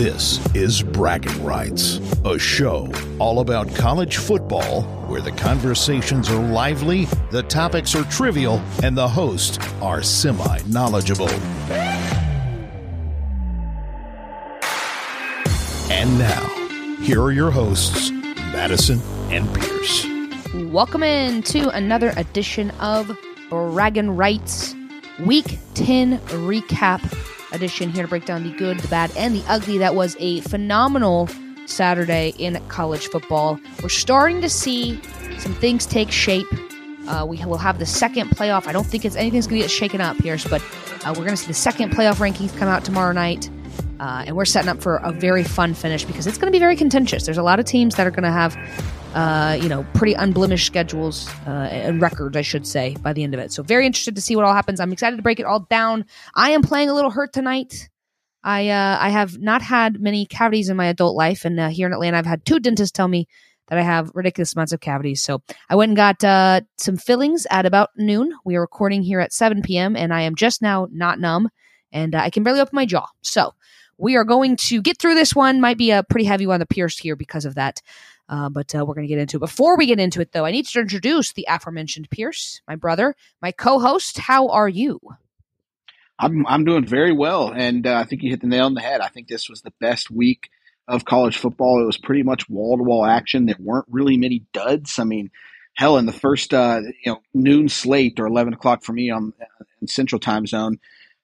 This is Bragging Rights, a show all about college football where the conversations are lively, the topics are trivial, and the hosts are semi knowledgeable. And now, here are your hosts, Madison and Pierce. Welcome in to another edition of Bragging Rights Week 10 recap edition here to break down the good, the bad, and the ugly. That was a phenomenal Saturday in college football. We're starting to see some things take shape. Uh, we will have the second playoff. I don't think it's anything's going to get shaken up, Pierce, but uh, we're going to see the second playoff rankings come out tomorrow night. Uh, and we're setting up for a very fun finish because it's going to be very contentious. There's a lot of teams that are going to have, uh, you know, pretty unblemished schedules uh, and records, I should say, by the end of it. So very interested to see what all happens. I'm excited to break it all down. I am playing a little hurt tonight. I uh, I have not had many cavities in my adult life, and uh, here in Atlanta, I've had two dentists tell me that I have ridiculous amounts of cavities. So I went and got uh, some fillings at about noon. We are recording here at 7 p.m., and I am just now not numb, and I can barely open my jaw. So we are going to get through this one. Might be a pretty heavy one, the Pierce here because of that. Uh, but uh, we're going to get into it. Before we get into it, though, I need to introduce the aforementioned Pierce, my brother, my co-host. How are you? I'm I'm doing very well, and uh, I think you hit the nail on the head. I think this was the best week of college football. It was pretty much wall to wall action. There weren't really many duds. I mean, hell, in the first uh, you know noon slate or eleven o'clock for me on in Central Time Zone,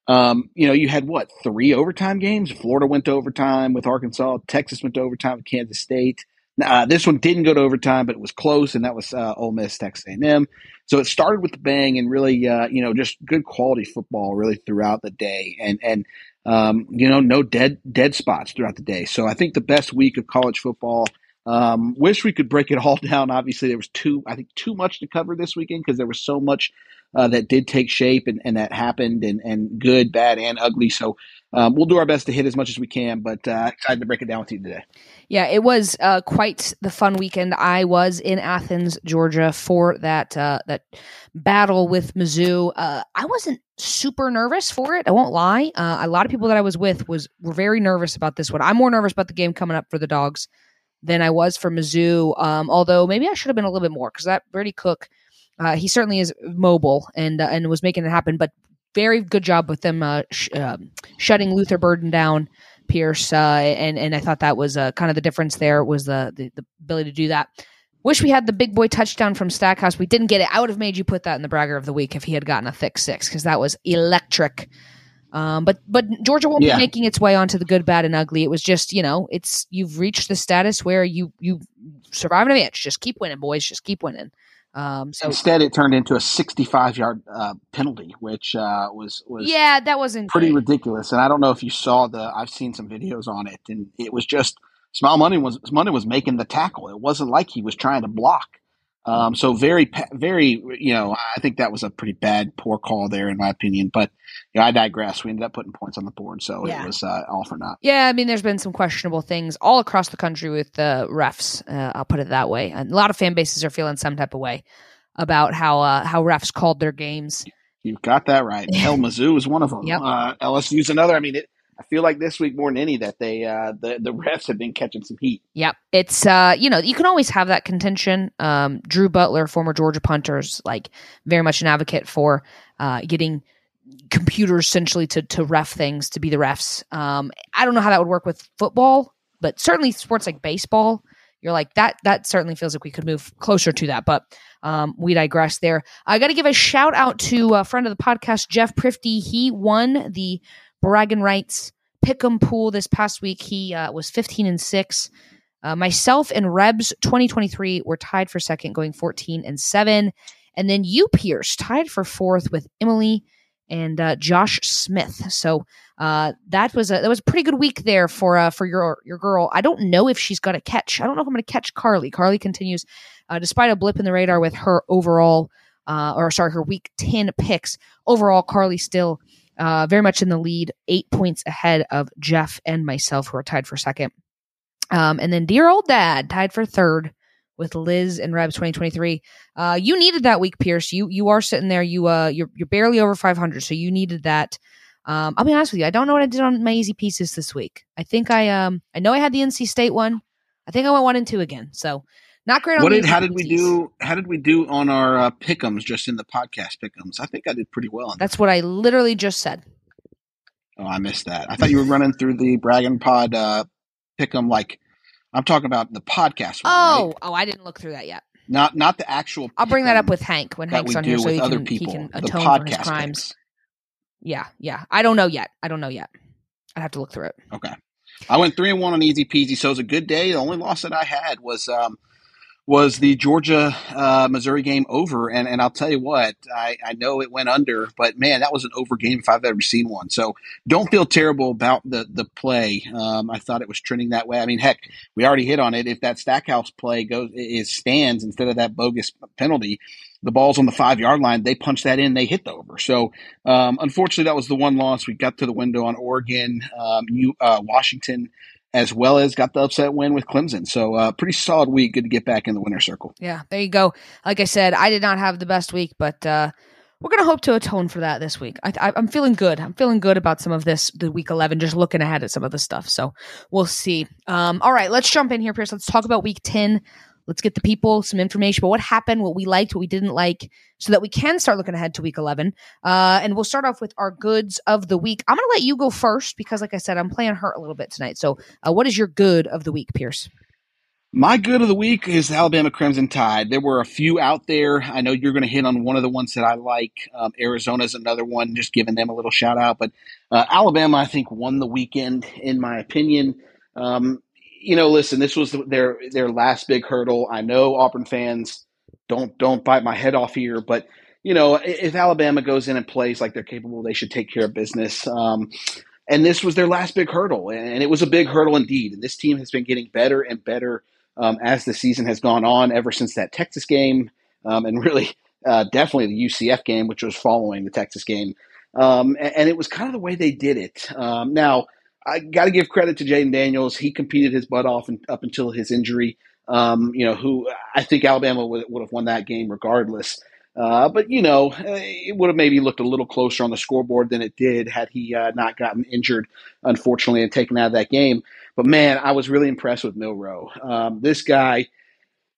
um, you know, you had what three overtime games? Florida went to overtime with Arkansas. Texas went to overtime with Kansas State. Uh, this one didn't go to overtime, but it was close, and that was uh, Ole Miss, Texas A&M. So it started with the bang, and really, uh, you know, just good quality football really throughout the day, and and um, you know, no dead dead spots throughout the day. So I think the best week of college football. Um, wish we could break it all down. Obviously, there was too, I think, too much to cover this weekend because there was so much uh, that did take shape and, and that happened and, and good, bad, and ugly. So um, we'll do our best to hit as much as we can, but uh, excited to break it down with you today. Yeah, it was uh, quite the fun weekend. I was in Athens, Georgia, for that uh, that battle with Mizzou. Uh, I wasn't super nervous for it. I won't lie. Uh, a lot of people that I was with was were very nervous about this one. I'm more nervous about the game coming up for the Dogs than I was for Mizzou. Um, although maybe I should have been a little bit more because that Brady Cook uh, he certainly is mobile and uh, and was making it happen. But very good job with them uh, sh- um, shutting Luther Burden down, Pierce, uh, and and I thought that was uh, kind of the difference. There was the, the, the ability to do that. Wish we had the big boy touchdown from Stackhouse. We didn't get it. I would have made you put that in the bragger of the week if he had gotten a thick six because that was electric. Um, but but Georgia won't yeah. be making its way onto the good, bad, and ugly. It was just you know it's you've reached the status where you you survive an advantage. Just keep winning, boys. Just keep winning. Um, so Instead, it turned into a 65 yard uh, penalty, which uh, was was yeah, that wasn't pretty great. ridiculous. And I don't know if you saw the. I've seen some videos on it, and it was just Smael Mondon was Mondon was making the tackle. It wasn't like he was trying to block. Um, so very, very, you know, I think that was a pretty bad, poor call there, in my opinion. But you know, I digress. We ended up putting points on the board, so yeah. it was uh, all for naught. Yeah, I mean, there's been some questionable things all across the country with the refs. Uh, I'll put it that way. And a lot of fan bases are feeling some type of way about how uh, how refs called their games. You've got that right. Hell, Mizzou is one of them. Yep. Uh, LSU's another. I mean, it, I feel like this week more than any that they uh, the the refs have been catching some heat. Yep, it's uh you know you can always have that contention. Um, Drew Butler, former Georgia punters, like very much an advocate for uh, getting computers essentially to to ref things to be the refs. Um, I don't know how that would work with football, but certainly sports like baseball, you're like that. That certainly feels like we could move closer to that, but um, we digress there. I got to give a shout out to a friend of the podcast, Jeff Prifty. He won the Bragging Rights Pick'em pool this past week. He uh, was 15 and 6. Uh, myself and Rebs 2023 were tied for second, going 14 and 7. And then you, Pierce, tied for fourth with Emily and uh, Josh Smith. So uh, that was a that was a pretty good week there for uh, for your your girl. I don't know if she's going to catch. I don't know if I'm going to catch Carly. Carly continues, uh, despite a blip in the radar with her overall, uh, or sorry, her week ten picks. Overall, Carly still uh, very much in the lead, eight points ahead of Jeff and myself, who are tied for second. Um, and then dear old dad tied for third with Liz and Rebs 2023. Uh, you needed that week, Pierce. You you are sitting there. You uh you're you're barely over 500, so you needed that. Um, I'll be honest with you. I don't know what I did on my easy pieces this week. I think I um I know I had the NC State one. I think I went one and two again. So not great. what did how did we do? How did we do on our uh, pickums just in the podcast pickums? I think I did pretty well. That's what I literally just said. Oh, I missed that. I thought you were running through the Bragging Pod uh, pick'em like I'm talking about the podcast. One, oh, right? oh, I didn't look through that yet. Not not the actual. I'll bring that up with Hank when Hank's on here, so he can he people, can the atone for his crimes. picks. Yeah, yeah. I don't know yet. I don't know yet. I'd have to look through it. Okay. I went three and one on easy peasy, so it was a good day. The only loss that I had was um, was the Georgia uh, Missouri game over, and and I'll tell you what, I, I know it went under, but man, that was an over game if I've ever seen one. So don't feel terrible about the the play. Um, I thought it was trending that way. I mean, heck, we already hit on it. If that Stackhouse play goes is stands instead of that bogus penalty, the ball's on the five yard line. They punch that in, they hit the over. So um, unfortunately, that was the one loss. We got to the window on Oregon, um, uh, Washington, as well as got the upset win with Clemson. So uh, pretty solid week. Good to get back in the winner circle. Yeah, there you go. Like I said, I did not have the best week, but uh, we're gonna hope to atone for that this week. I, I'm feeling good. I'm feeling good about some of this, the week 11. Just looking ahead at some of the stuff. So we'll see. Um, all right, let's jump in here, Pierce. Let's talk about week 10. Let's get the people some information about what happened, what we liked, what we didn't like, so that we can start looking ahead to week 11. Uh, and we'll start off with our goods of the week. I'm going to let you go first because, like I said, I'm playing hurt a little bit tonight. So, uh, what is your good of the week, Pierce? My good of the week is Alabama Crimson Tide. There were a few out there. I know you're going to hit on one of the ones that I like. Um, Arizona's another one, just giving them a little shout out. But uh, Alabama, I think, won the weekend, in my opinion. Um, you know, listen, this was their their last big hurdle. I know Auburn fans don't don't bite my head off here, but you know, if Alabama goes in and plays like they're capable, they should take care of business. Um, and this was their last big hurdle, and it was a big hurdle indeed. And this team has been getting better and better um, as the season has gone on, ever since that Texas game, um, and really, uh, definitely the UCF game, which was following the Texas game. Um, and, and, it was kind of the way they did it. Um, now, I got to give credit to Jayden Daniels. He competed his butt off and, up until his injury. Um, you know, who I think Alabama would, would have won that game regardless. Uh, but you know, it would have maybe looked a little closer on the scoreboard than it did had he uh, not gotten injured, unfortunately, and taken out of that game. But man, I was really impressed with Milroe. Um, this guy,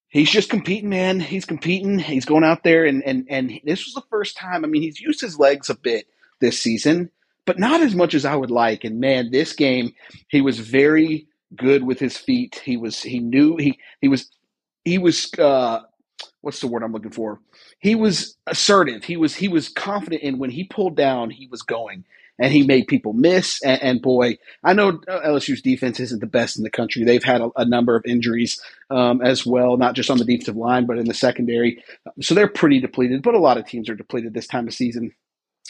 he's just competing, man. He's competing. He's going out there, and and and this was the first time. I mean, he's used his legs a bit this season, but not as much as I would like. And man, this game, he was very good with his feet. He was he knew he he was he was uh, what's the word I'm looking for? He was assertive. He was he was confident in when he pulled down, he was going, and he made people miss. And, and boy, I know LSU's defense isn't the best in the country. They've had a, a number of injuries um, as well, not just on the defensive line, but in the secondary. So they're pretty depleted. But a lot of teams are depleted this time of season.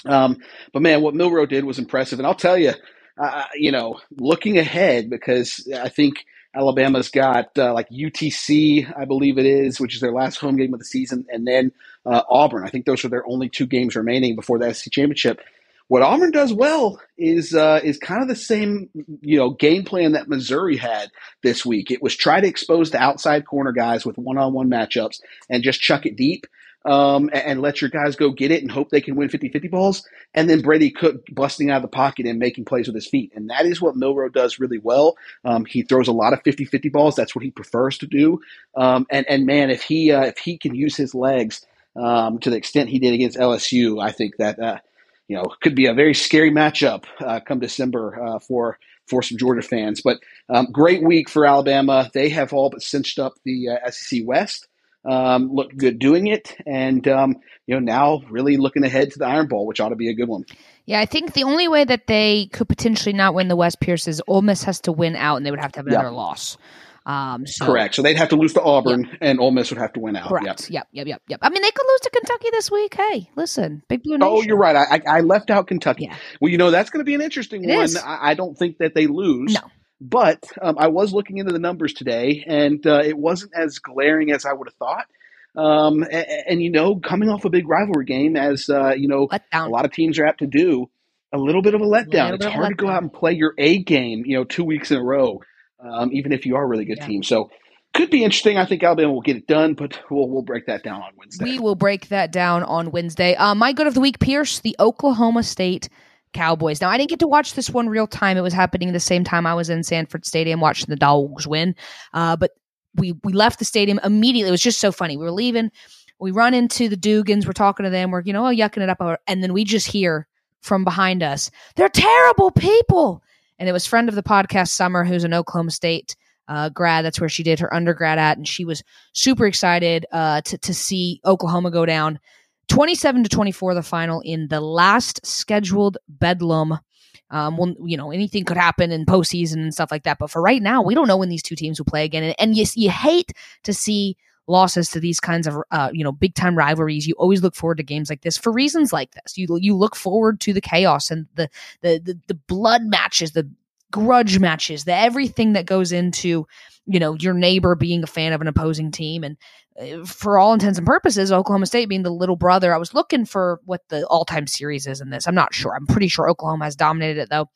Um, but man, what Milroe did was impressive, and I'll tell you, uh, you know, looking ahead because I think Alabama's got uh, like UTC, I believe it is, which is their last home game of the season, and then uh, Auburn. I think those are their only two games remaining before the SEC championship. What Auburn does well is uh, is kind of the same you know game plan that Missouri had this week. It was try to expose the outside corner guys with one on one matchups and just chuck it deep um, and, and, let your guys go get it and hope they can win 50 50 balls. And then Brady Cook busting out of the pocket and making plays with his feet. And that is what Milroe does really well. Um, he throws a lot of 50 50 balls. That's what he prefers to do. Um, and, and man, if he, uh, if he can use his legs um, to the extent he did against LSU, I think that, uh, you know, could be a very scary matchup uh, come December uh, for for some Georgia fans. But um, great week for Alabama. They have all but cinched up the uh, SEC West um, looked good doing it, and um, you know now really looking ahead to the Iron Bowl, which ought to be a good one. Yeah, I think the only way that they could potentially not win the West Pierce is Ole Miss has to win out, and they would have to have another loss. Um, so, Correct. So they'd have to lose to Auburn, yep. and Ole Miss would have to win out. Correct. Yep. yep. Yep. Yep. Yep. I mean, they could lose to Kentucky this week. Hey, listen, Big Blue Nation. Oh, you're right. I, I left out Kentucky. Yeah. Well, you know that's going to be an interesting it one. I, I, don't think that they lose. No. But um, I was looking into the numbers today, and uh, it wasn't as glaring as I would have thought. Um, and, and, you know, coming off a big rivalry game, as uh, you know, a lot of teams are apt to do, a little bit of a letdown. A it's hard to go out and play your A game, you know, two weeks in a row, um, even if you are a really good yeah. team. So could be interesting. I think Alabama will get it done, but we'll we'll break that down on Wednesday. We will break that down on Wednesday. Uh, my good of the week, Pierce, the Oklahoma State Cowboys. Now, I didn't get to watch this one real time. It was happening the same time I was in Sanford Stadium watching the Dogs win. Uh, but we we left the stadium immediately. It was just so funny. We were leaving. We run into the Dugans. We're talking to them. We're you know yucking it up, and then we just hear from behind us, "They're terrible people." And it was friend of the podcast, Summer, who's an Oklahoma State uh, grad. That's where she did her undergrad at, and she was super excited uh, to to see Oklahoma go down, twenty seven to twenty four, the final in the last scheduled Bedlam. Um, well, you know, anything could happen in postseason and stuff like that. But for right now, we don't know when these two teams will play again, and, and you you hate to see losses to these kinds of uh, you know big time rivalries. You always look forward to games like this for reasons like this. You you look forward to the chaos and the the the, the blood matches, the grudge matches, the everything that goes into you know your neighbor being a fan of an opposing team and uh, for all intents and purposes oklahoma state being the little brother i was looking for what the all-time series is in this. I'm not sure. I'm pretty sure oklahoma has dominated it though.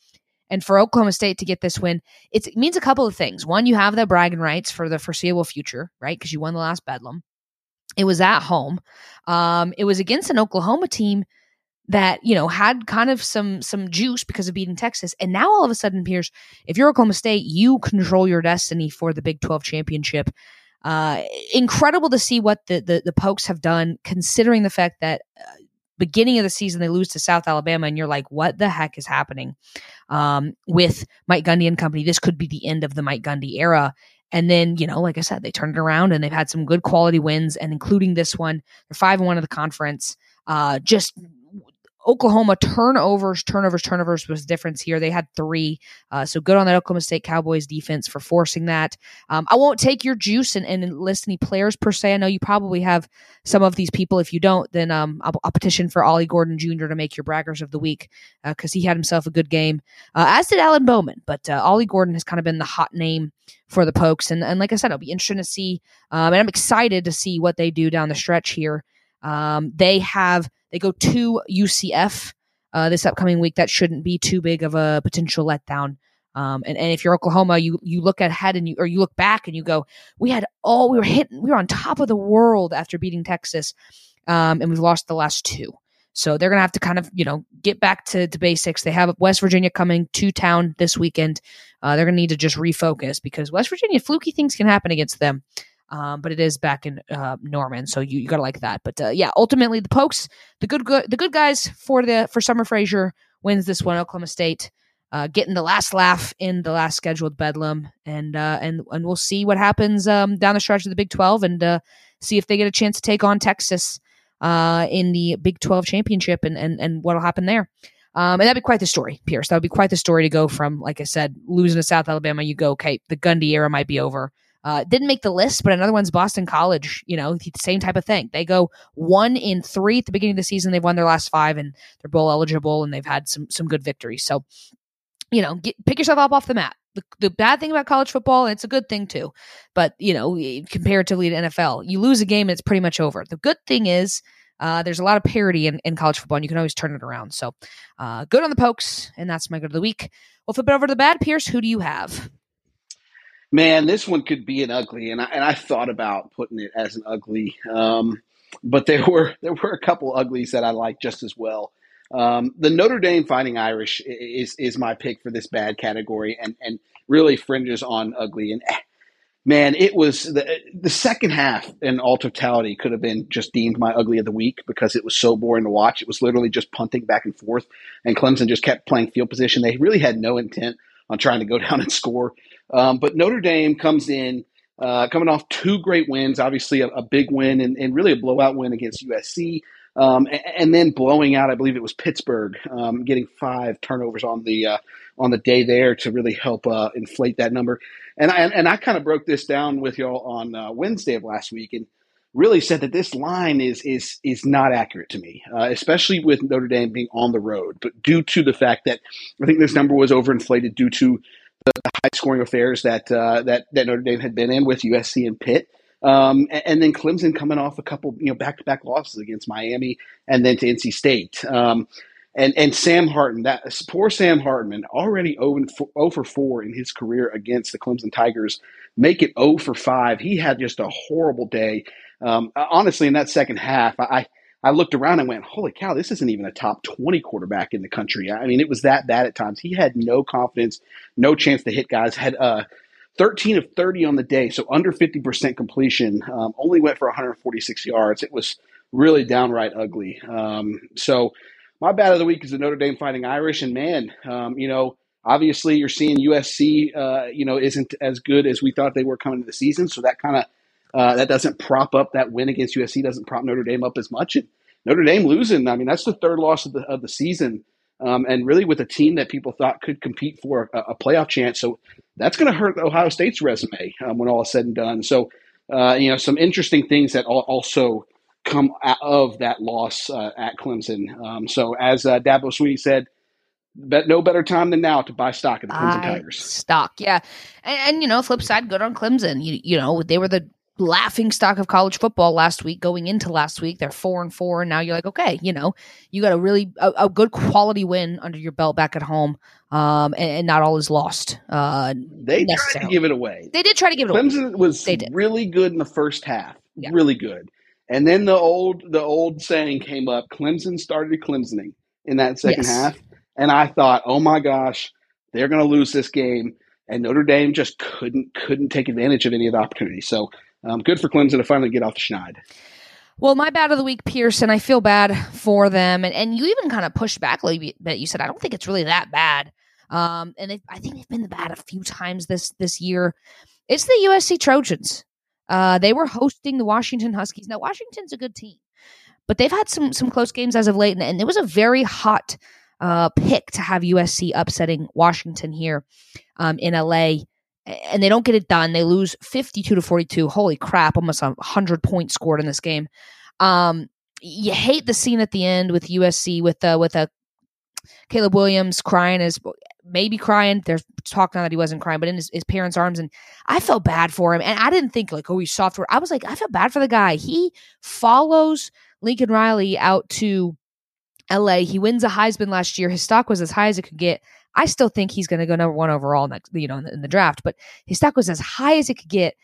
And for oklahoma state to get this win it means a couple of things. One you have the bragging rights for the foreseeable future right? Because you won the last bedlam. It was at home. Um, it was against an oklahoma team that you know had kind of some some juice because of beating Texas, and now all of a sudden, Pierce, if you're Oklahoma State, you control your destiny for the Big Twelve championship. Uh, incredible to see what the, the the Pokes have done, considering the fact that uh, beginning of the season they lose to South Alabama, and you're like, what the heck is happening um, with Mike Gundy and company? This could be the end of the Mike Gundy era. And then, you know, like I said, they turned it around and they've had some good quality wins, and including this one, they're five and one of the conference. Uh, just Oklahoma turnovers, turnovers, turnovers was the difference here. They had three. Uh, so good on that Oklahoma State Cowboys defense for forcing that. Um, I won't take your juice and, and list any players per se. I know you probably have some of these people. If you don't, then um, I'll, I'll, petition for Ollie Gordon Jr. to make your braggers of the week because uh, he had himself a good game, uh, as did Alan Bowman. But uh, Ollie Gordon has kind of been the hot name for the Pokes. And, and like I said, it'll be interesting to see. Um, and I'm excited to see what they do down the stretch here. Um, they have they go to UCF uh, this upcoming week. That shouldn't be too big of a potential letdown. Um, and, and if you're Oklahoma, you you look ahead and you or you look back and you go, we had all we were hitting, we were on top of the world after beating Texas, um, and we've lost the last two. So they're gonna have to kind of you know get back to, to basics. They have West Virginia coming to town this weekend. Uh, they're gonna need to just refocus because West Virginia fluky things can happen against them. Um, but it is back in uh, Norman, so you, you gotta like that. But uh, yeah, ultimately the Pokes, the good, good the good guys for the for Summer Frazier wins this one. Oklahoma State uh, getting the last laugh in the last scheduled Bedlam, and uh, and and we'll see what happens um, down the stretch of the Big Twelve, and uh, see if they get a chance to take on Texas uh, in the Big Twelve championship, and and and what'll happen there. Um, and that'd be quite the story, Pierce. That would be quite the story to go from, like I said, losing to South Alabama. You go, okay, the Gundy era might be over. Uh, didn't make the list, but another one's Boston College. You know, the same type of thing. They go one in three at the beginning of the season. They've won their last five, and they're bowl eligible, and they've had some some good victories. So, you know, get, pick yourself up off the mat. The, the bad thing about college football, and it's a good thing too, but you know, comparatively to NFL, you lose a game and it's pretty much over. The good thing is. Uh, there's a lot of parity in, in college football, and you can always turn it around. So, uh, good on the pokes, and that's my good of the week. We'll flip it over to the bad. Pierce, who do you have? Man, this one could be an ugly, and I, and I thought about putting it as an ugly, um, but there were there were a couple uglies that I like just as well. Um, the Notre Dame Fighting Irish is is my pick for this bad category, and and really fringes on ugly. And eh, man, it was the the second half in all totality could have been just deemed my ugly of the week because it was so boring to watch. It was literally just punting back and forth, and Clemson just kept playing field position. They really had no intent on trying to go down and score. Um, but Notre Dame comes in uh, coming off two great wins, obviously a, a big win and, and, really a blowout win against USC. Um, and, and, then blowing out, I believe it was Pittsburgh, um, getting five turnovers on the uh, on the day there to really help uh, inflate that number. And I and I kind of broke this down with y'all on uh, Wednesday of last week, and really said that this line is is is not accurate to me, uh, especially with Notre Dame being on the road, but due to the fact that I think this number was overinflated due to the, the high scoring affairs that uh, that that Notre Dame had been in with USC and Pitt. Um, and, and, then Clemson coming off a couple, you know, back-to-back losses against Miami and then to NC State. Um, and and Sam Hartman, that poor Sam Hartman, already 0, 0 for 4 in his career against the Clemson Tigers, make it 0 for 5. He had just a horrible day. Um, honestly, in that second half, I I looked around and went, holy cow, this isn't even a top 20 quarterback in the country. I mean, it was that bad at times. He had no confidence, no chance to hit guys, had uh, 13 of 30 on the day, so under 50% completion, um, only went for 146 yards. It was really downright ugly. Um, so, my bad of the week is the Notre Dame Fighting Irish. And man, um, you know, obviously you're seeing USC, uh, you know, isn't as good as we thought they were coming to the season. So that kind of uh, that doesn't prop up that win against USC. Doesn't prop Notre Dame up as much. And Notre Dame losing. I mean, that's the third loss of the of the season, um, and really with a team that people thought could compete for a, a playoff chance. So that's going to hurt Ohio State's resume um, when all is said and done. So uh, you know, some interesting things that also come out of that loss uh, at Clemson. Um, so as uh, Dabo Swinney said bet no better time than now to buy stock in the Clemson Tigers. Stock, yeah, and, and, you know, flip side, good on Clemson. You you know, they were the laughing stock of college football last week going into last week they're four and four and now you're like okay you know you got a really a, a good quality win under your belt back at home um and, and not all is lost uh they tried to give it away they did try to give it clemson away clemson was they did. really good in the first half yeah. really good and then the old the old saying came up clemson started clemsoning in that second yes. half and i thought oh my gosh they're going to lose this game and Notre Dame just couldn't couldn't take advantage of any of the opportunities. So um, good for Clemson to finally get off the schneid. Well, my bad of the week, Pearson. I feel bad for them, and, and you even kind of pushed back a little bit. You said I don't think it's really that bad, um, and I think they've been the bad a few times this this year. It's the USC Trojans. Uh, they were hosting the Washington Huskies. Now, Washington's a good team, but they've had some some close games as of late, and, and it was a very hot uh, pick to have USC upsetting Washington here um, in LA and they don't get it done. They lose 52 to 42. Holy crap, almost a 100 points scored in this game. Um, you hate the scene at the end with USC with uh, with a uh, Caleb Williams crying is maybe crying. There's talk now that he wasn't crying, but in his, his, parents' arms, and I felt bad for him. And I didn't think like, oh, he's soft. I was like, I feel bad for the guy. He follows Lincoln Riley out to L.A. He wins a Heisman last year. His stock was as high as it could get. I still think he's going to go number one overall next, you know, in the, in the draft. But his stock was as high as it could get,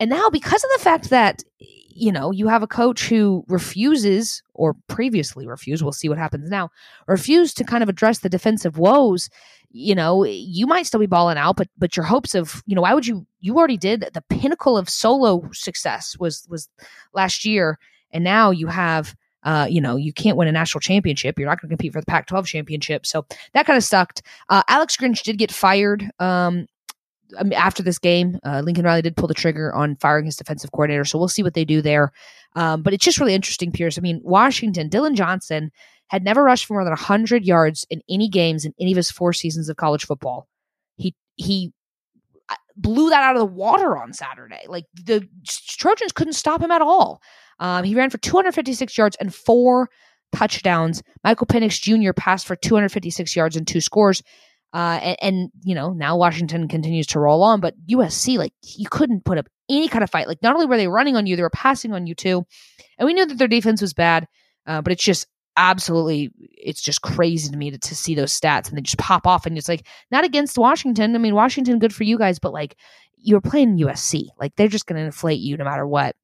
and now because of the fact that you know you have a coach who refuses or previously refused, we'll see what happens now, refused to kind of address the defensive woes. You know, you might still be balling out, but but your hopes of you know why would you? You already did the pinnacle of solo success was was last year, and now you have uh, you know, you can't win a national championship. You're not going to compete for the Pac 12 championship. So that kind of sucked. Uh, Alex Grinch did get fired um, um, after this game. Uh, Lincoln Riley did pull the trigger on firing his defensive coordinator. So we'll see what they do there. Um, but it's just really interesting, Pierce. I mean, Washington, Dillon Johnson had never rushed for more than 100 yards in any games in any of his four seasons of college football. He, he, uh, blew that out of the water on Saturday. Like the Trojans couldn't stop him at all. Um, he ran for 256 yards and four touchdowns. Michael Penix Jr. passed for 256 yards and two scores. Uh, and, and, you know, now Washington continues to roll on, but USC, like, you couldn't put up any kind of fight. Like, not only were they running on you, they were passing on you too. And we knew that their defense was bad, uh, but it's just absolutely, it's just crazy to me to, to see those stats and they just pop off. And it's like, not against Washington. I mean, Washington, good for you guys, but like, you're playing USC. Like, they're just going to inflate you no matter what.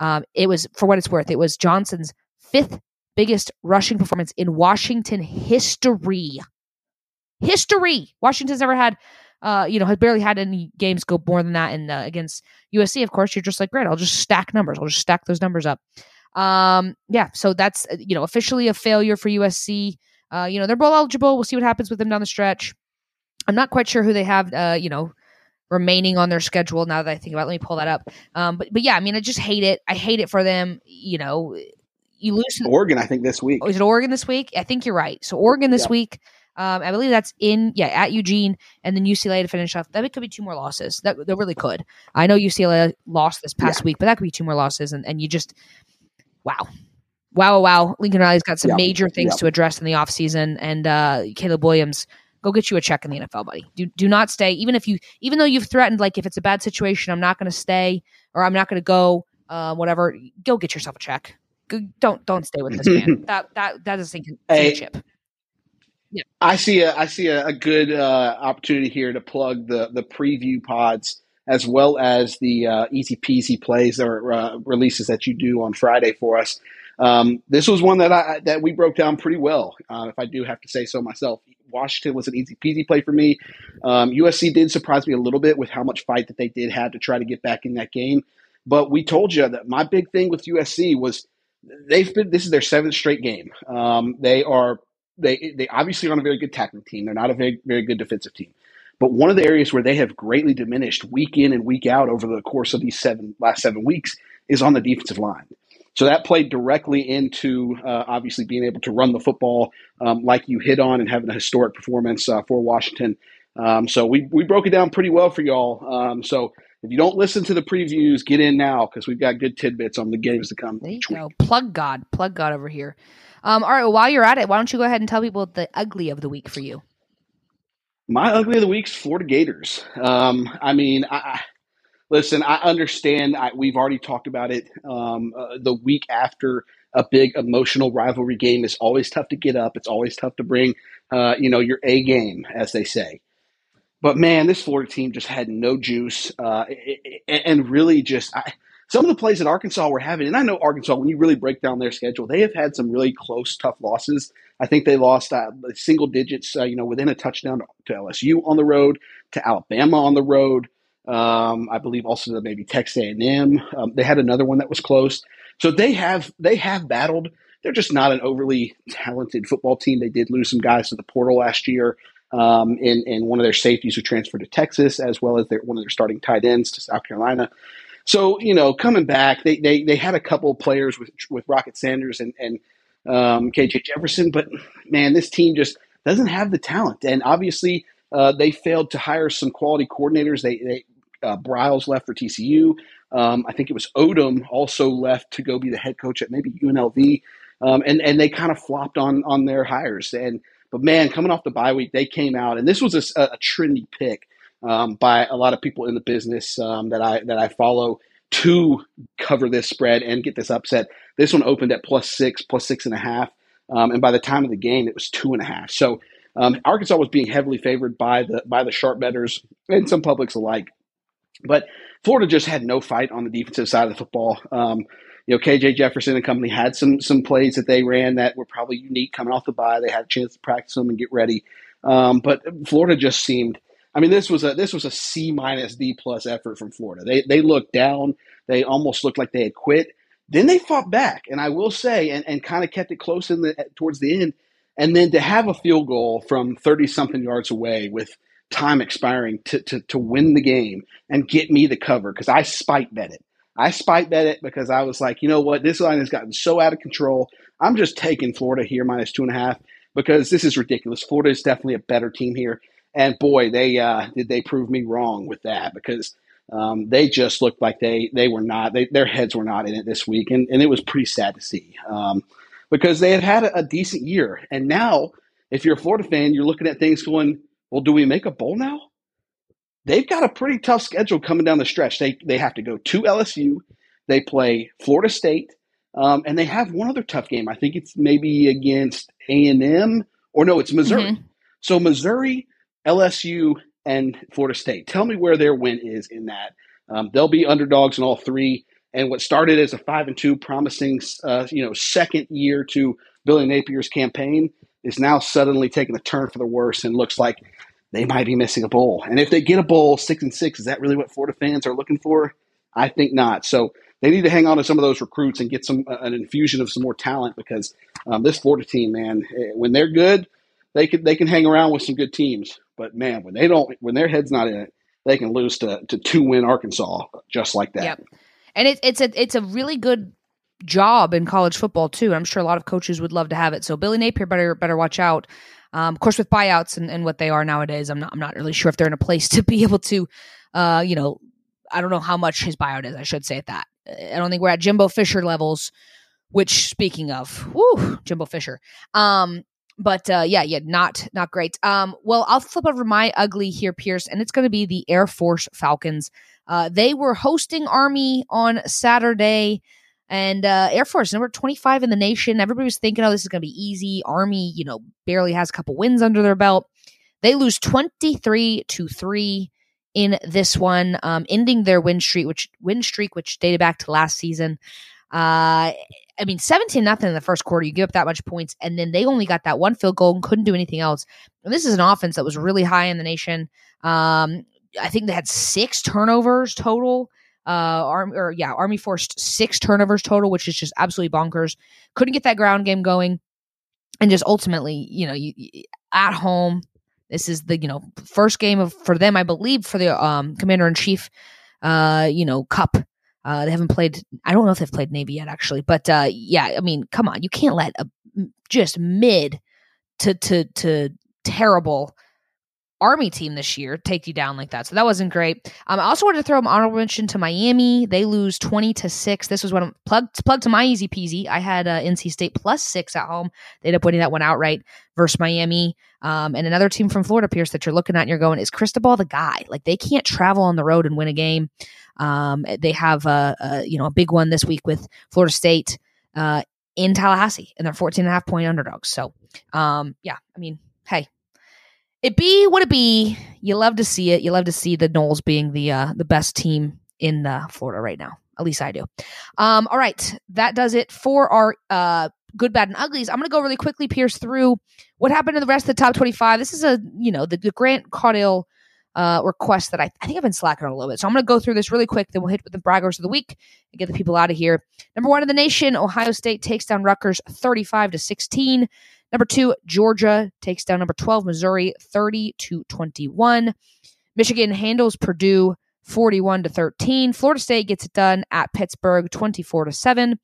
Um, it was, for what it's worth, it was Johnson's fifth biggest rushing performance in Washington history. History. Washington's never had, uh, you know, has barely had any games go more than that. And uh, against USC, of course, you're just like, great, I'll just stack numbers. I'll just stack those numbers up. Um, yeah, so that's, uh, you know, officially a failure for USC. Uh, you know, they're bowl eligible. We'll see what happens with them down the stretch. I'm not quite sure who they have, uh, you know, remaining on their schedule. Now that I think about, it. let me pull that up. Um, but but yeah, I mean, I just hate it. I hate it for them. You know, you lose to Oregon. I think this week. Oh, is it Oregon this week? I think you're right. So Oregon this week. Um, I believe that's in yeah at Eugene and then UCLA to finish off. That could be two more losses. That that really could. I know UCLA lost this past yeah. week, but that could be two more losses. And and you just wow. Wow, wow, Lincoln Riley's got some major things to address in the offseason. And uh, Caleb Williams, go get you a check in the NFL, buddy. Do do not stay, even if you, even though you've threatened, like if it's a bad situation, I'm not going to stay or I'm not going to go, uh, whatever. Go get yourself a check. Go, don't don't stay with this man. that that that is a hey, chip. Yeah. I see a I see a, a good uh, opportunity here to plug the the preview pods as well as the uh, easy peasy plays or uh, releases that you do on Friday for us. Um, this was one that I that we broke down pretty well, uh, if I do have to say so myself. Washington was an easy peasy play for me. Um, USC did surprise me a little bit with how much fight that they did have to try to get back in that game. But we told you that my big thing with USC was they've been this is their seventh straight game. Um, they are they they obviously aren't a very good tackling team. They're not a very very good defensive team. But one of the areas where they have greatly diminished week in and week out over the course of these seven last seven weeks is on the defensive line. So that played directly into uh, obviously being able to run the football um, like you hit on and having a historic performance uh, for Washington. Um, so we, we broke it down pretty well for y'all. Um, so if you don't listen to the previews, get in now because we've got good tidbits on the games to come. There you go. Plug God. Plug God over here. Um, all right. Well, while you're at it, why don't you go ahead and tell people the ugly of the week for you? My ugly of the week's Florida Gators. Um, I mean, I, listen, I understand. I, we've already talked about it. Um, uh, the week after a big emotional rivalry game is always tough to get up. It's always tough to bring, uh, you know, your A game, as they say. But man, this Florida team just had no juice, uh, and really just I, some of the plays that Arkansas were having. And I know Arkansas, when you really break down their schedule, they have had some really close, tough losses. I think they lost uh, single digits, uh, you know, within a touchdown to LSU on the road, to Alabama on the road. Um, I believe also to maybe Texas A&M. Um, they had another one that was close. So they have they have battled. They're just not an overly talented football team. They did lose some guys to the portal last year, um, and and one of their safeties who transferred to Texas, as well as their, one of their starting tight ends to South Carolina. So you know, coming back, they they, they had a couple players with with Rocket Sanders and and um, KJ Jefferson, but man, this team just doesn't have the talent, and obviously. Uh, they failed to hire some quality coordinators. They, they uh, Briles left for TCU. Um, I think it was Odom also left to go be the head coach at maybe UNLV, um, and and they kind of flopped on on their hires. And but man, coming off the bye week, they came out, and this was a, a trendy pick um, by a lot of people in the business um, that I that I follow to cover this spread and get this upset. This one opened at plus six, plus six and a half, um, and by the time of the game, it was two and a half. So um, Arkansas was being heavily favored by the by the sharp betters and some publics alike. But Florida just had no fight on the defensive side of the football. Um, you know, KJ Jefferson and company had some some plays that they ran that were probably unique coming off the bye. They had a chance to practice them and get ready. Um, but Florida just seemed. I mean, this was a this was a C minus D plus effort from Florida. They they looked down. They almost looked like they had quit. Then they fought back, and I will say, and, and kind of kept it close in the towards the end. And then to have a field goal from thirty something yards away with time expiring to, to, to win the game and get me the cover because I spite bet it. I spite bet it because I was like, you know what, this line has gotten so out of control. I'm just taking Florida here minus two and a half because this is ridiculous. Florida is definitely a better team here, and boy, they uh, did they prove me wrong with that because um, they just looked like they they were not they, their heads were not in it this week, and, and it was pretty sad to see um, because they had had a, a decent year, and now if you're a Florida fan, you're looking at things going well, do we make a bowl now? They've got a pretty tough schedule coming down the stretch. They they have to go to LSU, they play Florida State, um, and they have one other tough game. I think it's maybe against A and M, or no, it's Missouri. Mm-hmm. So Missouri, LSU, and Florida State. Tell me where their win is in that. Um, they'll be underdogs in all three. And what started as a five and two, promising uh, you know second year to Billy Napier's campaign, is now suddenly taking a turn for the worse and looks like they might be missing a bowl. And if they get a bowl, six and six, is that really what Florida fans are looking for? I think not. So they need to hang on to some of those recruits and get some uh, an infusion of some more talent because um, this Florida team, man, eh, when they're good, they can they can hang around with some good teams. But man, when they don't, when their head's not in it, they can lose to to two win Arkansas just like that. Yep. And it's it's a it's a really good job in college football too. I'm sure a lot of coaches would love to have it. So Billy Napier better better watch out. Um, of course, with buyouts and, and what they are nowadays, I'm not I'm not really sure if they're in a place to be able to, uh, you know, I don't know how much his buyout is. I should say that. I don't think we're at Jimbo Fisher levels. Which, speaking of, whoo, Jimbo Fisher. Um, but uh, yeah, yeah, not not great. Um, well, I'll flip over my ugly here, Pierce, and it's going to be the Air Force Falcons. Uh, they were hosting Army on Saturday. And uh, Air Force, number 25 in the nation. Everybody was thinking, oh, this is going to be easy. Army, you know, barely has a couple wins under their belt. They lose 23 to 3 in this one, um, ending their win streak, which win streak, which dated back to last season. Uh, I mean, 17 nothing in the first quarter. You give up that much points, and then they only got that one field goal and couldn't do anything else. And this is an offense that was really high in the nation. Um, I think they had six turnovers total. Uh, Army or yeah, Army forced six turnovers total, which is just absolutely bonkers. Couldn't get that ground game going, and just ultimately, you know, you, you at home. This is the you know first game of for them, I believe, for the um, Commander in Chief, uh, you know, Cup uh, they haven't played. I don't know if they've played Navy yet, actually. But uh, yeah, I mean, come on, you can't let a just mid to to to terrible Army team this year take you down like that. So that wasn't great. Um, I also wanted to throw an honorable mention to Miami. They lose twenty to six. This was what I'm plugged plugged to my easy peasy. I had uh, NC State plus six at home. They ended up winning that one outright versus Miami. Um, and another team from Florida, Pierce, that you're looking at and you're going, is Cristobal the guy? Like they can't travel on the road and win a game. Um, they have a, a, you know a big one this week with Florida State uh, in Tallahassee, and they're 14 and a half point underdogs. So um, yeah, I mean, hey, it be what it be. You love to see it. You love to see the Noles being the uh, the best team in uh, Florida right now. At least I do. Um, all right, that does it for our uh, good, bad, and uglies. I'm going to go really quickly, pierce through what happened to the rest of the top 25. This is a you know the, the Grant Caudill uh, request that I, I think I've been slacking on a little bit. So I'm going to go through this really quick. Then we'll hit with the braggers of the week and get the people out of here. Number one in the nation, Ohio State takes down Rutgers 35 to 16. Number two, Georgia takes down number 12, Missouri 30 to 21. Michigan handles Purdue 41 to 13. Florida State gets it done at Pittsburgh 24 to 7.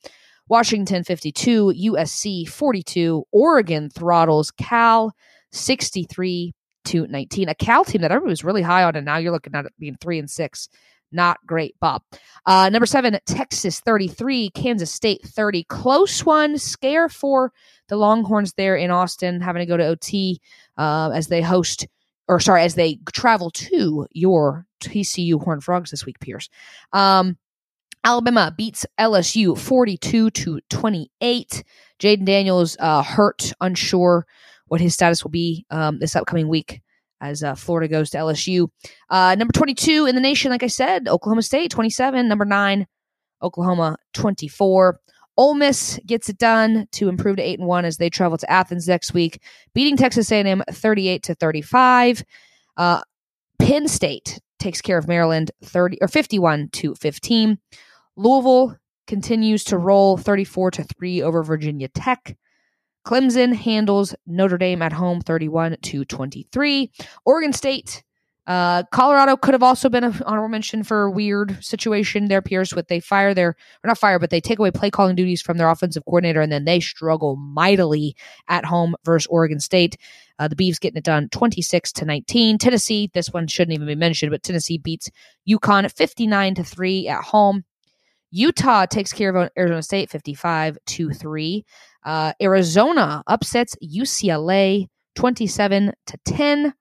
Washington 52, USC 42. Oregon throttles Cal 63 to 19. A Cal team that everybody was really high on, and now you're looking at it being three and six. Not great, Bob. Uh, number seven, Texas 33, Kansas State 30. Close one, scare for the Longhorns there in Austin, having to go to OT uh, as they host, or sorry, as they travel to your TCU Horned Frogs this week, Pierce. Um, Alabama beats LSU 42 to 28. Jayden Daniels uh, hurt, unsure what his status will be um, this upcoming week as uh, Florida goes to LSU. Uh, number 22 in the nation, like I said, Oklahoma State 27. Number nine, Oklahoma 24. Ole Miss gets it done to improve to eight and one as they travel to Athens next week, beating Texas A&M 38 to 35. Uh, Penn State takes care of Maryland 30 or 51 to 15. Louisville continues to roll 34 to 3 over Virginia Tech. Clemson handles Notre Dame at home 31 to 23. Oregon State uh, Colorado could have also been an honorable mention for a weird situation there, Pierce, with they fire their, or not fire, but they take away play calling duties from their offensive coordinator and then they struggle mightily at home versus Oregon State. Uh, the Beavs getting it done 26 to 19. Tennessee, this one shouldn't even be mentioned, but Tennessee beats UConn 59 to 3 at home. Utah takes care of Arizona State 55 to 3. Uh, Arizona upsets UCLA 27 to 10. Um,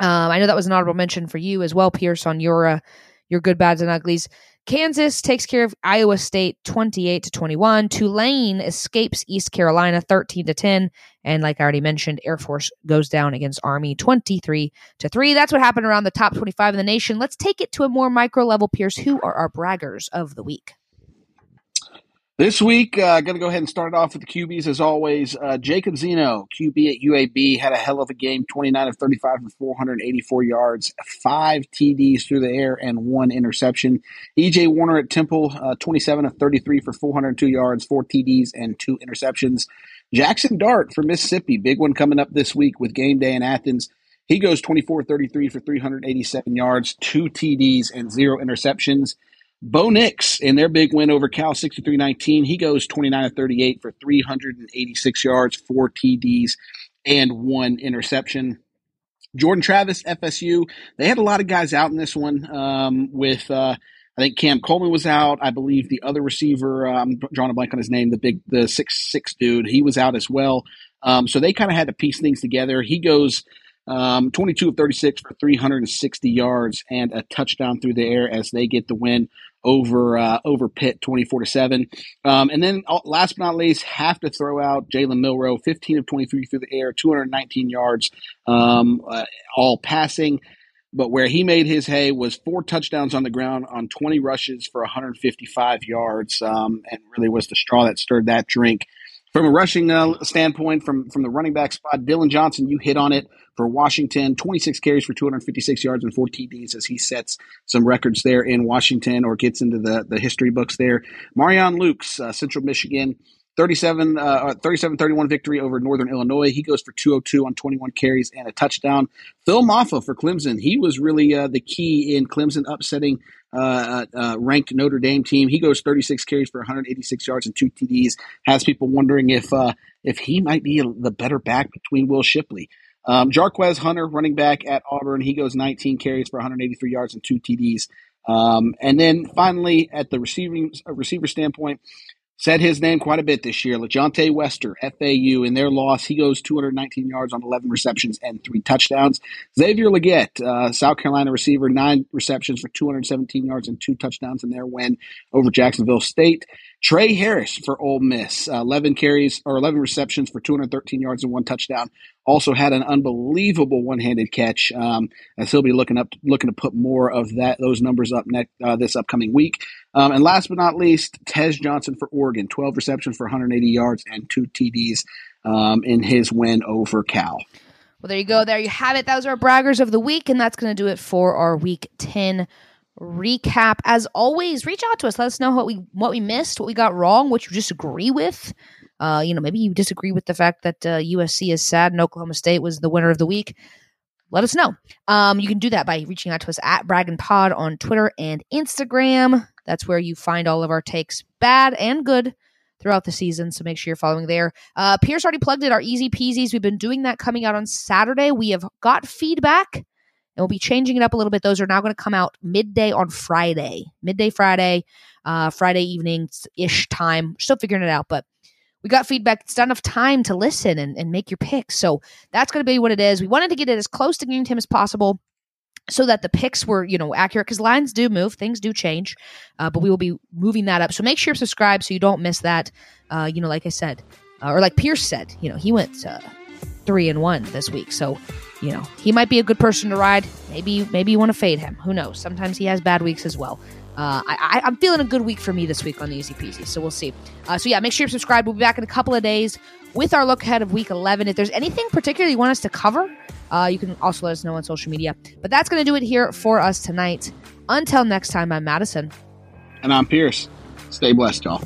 I know that was an honorable mention for you as well, Pierce, on your uh, your good, bads, and uglies. Kansas takes care of Iowa State 28 to 21. Tulane escapes East Carolina 13 to 10. And like I already mentioned, Air Force goes down against Army 23 to 3. That's what happened around the top 25 in the nation. Let's take it to a more micro level, Pierce. Who are our braggers of the week? This week, uh, going to go ahead and start off with the QBs as always. Uh, Jacob Zeno, QB at UAB, had a hell of a game 29 of 35 for 484 yards, five TDs through the air, and one interception. EJ Warner at Temple, uh, 27 of 33 for 402 yards, four TDs, and two interceptions. Jackson Dart for Mississippi, big one coming up this week with game day in Athens. He goes 24 33 for 387 yards, two TDs, and zero interceptions. Bo Nix in their big win over Cal 63 19. He goes 29 38 for 386 yards, four TDs, and one interception. Jordan Travis, FSU, they had a lot of guys out in this one um, with. Uh, I think Cam Coleman was out. I believe the other receiver, uh, I'm drawing a blank on his name, the big, the six six dude, he was out as well. Um, so they kind of had to piece things together. He goes um, 22 of 36 for 360 yards and a touchdown through the air as they get the win over uh, over Pitt, 24 to seven. Um, and then uh, last but not least, have to throw out Jalen Milroe, 15 of 23 through the air, 219 yards, um, uh, all passing. but where he made his hay was four touchdowns on the ground on 20 rushes for 155 yards, um, and really was the straw that stirred that drink. From a rushing uh, standpoint, from from the running back spot, Dillon Johnson, you hit on it for Washington. 26 carries for 256 yards and four TDs as he sets some records there in Washington or gets into the, the history books there. Marion Lukes, uh, Central Michigan, 37 uh, 37 31 victory over Northern Illinois. He goes for 202 on 21 carries and a touchdown. Phil Mafah for Clemson. He was really uh, the key in Clemson upsetting uh, uh, uh ranked Notre Dame team. He goes 36 carries for 186 yards and two TDs. Has people wondering if uh, if he might be the better back between Will Shipley. Um, Jarquez Hunter, running back at Auburn, he goes 19 carries for 183 yards and two TDs. Um, and then finally, at the receiving receiver standpoint, said his name quite a bit this year. LaJohntay Wester, FAU, in their loss, he goes 219 yards on 11 receptions and three touchdowns. Xavier Legette, uh, South Carolina receiver, nine receptions for 217 yards and two touchdowns in their win over Jacksonville State. Tre Harris for Ole Miss, uh, 11 carries or 11 receptions for 213 yards and one touchdown. Also had an unbelievable one-handed catch. Um, as he'll be looking up, looking to put more of that those numbers up next uh, this upcoming week. Um, and last but not least, Tez Johnson for Oregon, 12 receptions for 180 yards and two TDs um, in his win over Cal. Well, there you go. There you have it. Those are our braggers of the week, and that's going to do it for our week 10 recap. As always, reach out to us. Let us know what we what we missed, what we got wrong, what you disagree with. Uh, you know, maybe you disagree with the fact that uh, USC is sad and Oklahoma State was the winner of the week. Let us know. Um, you can do that by reaching out to us at Brag Pod on Twitter and Instagram. That's where you find all of our takes, bad and good, throughout the season. So make sure you're following there. Uh, Pierce already plugged it. Our easy peasies. We've been doing that coming out on Saturday. We have got feedback and we'll be changing it up a little bit. Those are now going to come out midday on Friday, midday Friday, uh, Friday evening ish time. Still figuring it out, but we got feedback. It's not enough time to listen and, and make your picks. So that's going to be what it is. We wanted to get it as close to game time as possible so that the picks were you know accurate because lines do move things do change uh, but we will be moving that up so make sure you subscribe so you don't miss that uh, you know like i said uh, or like pierce said you know he went uh, three and one this week so you know he might be a good person to ride maybe maybe you want to fade him who knows sometimes he has bad weeks as well uh, I, am feeling a good week for me this week on the Easy Peasy, so we'll see. Uh, so yeah, make sure you're subscribed. We'll be back in a couple of days with our look ahead of Week 11. If there's anything particular you want us to cover, uh, you can also let us know on social media. But that's going to do it here for us tonight. Until next time, I'm Madison. And I'm Pierce. Stay blessed, y'all.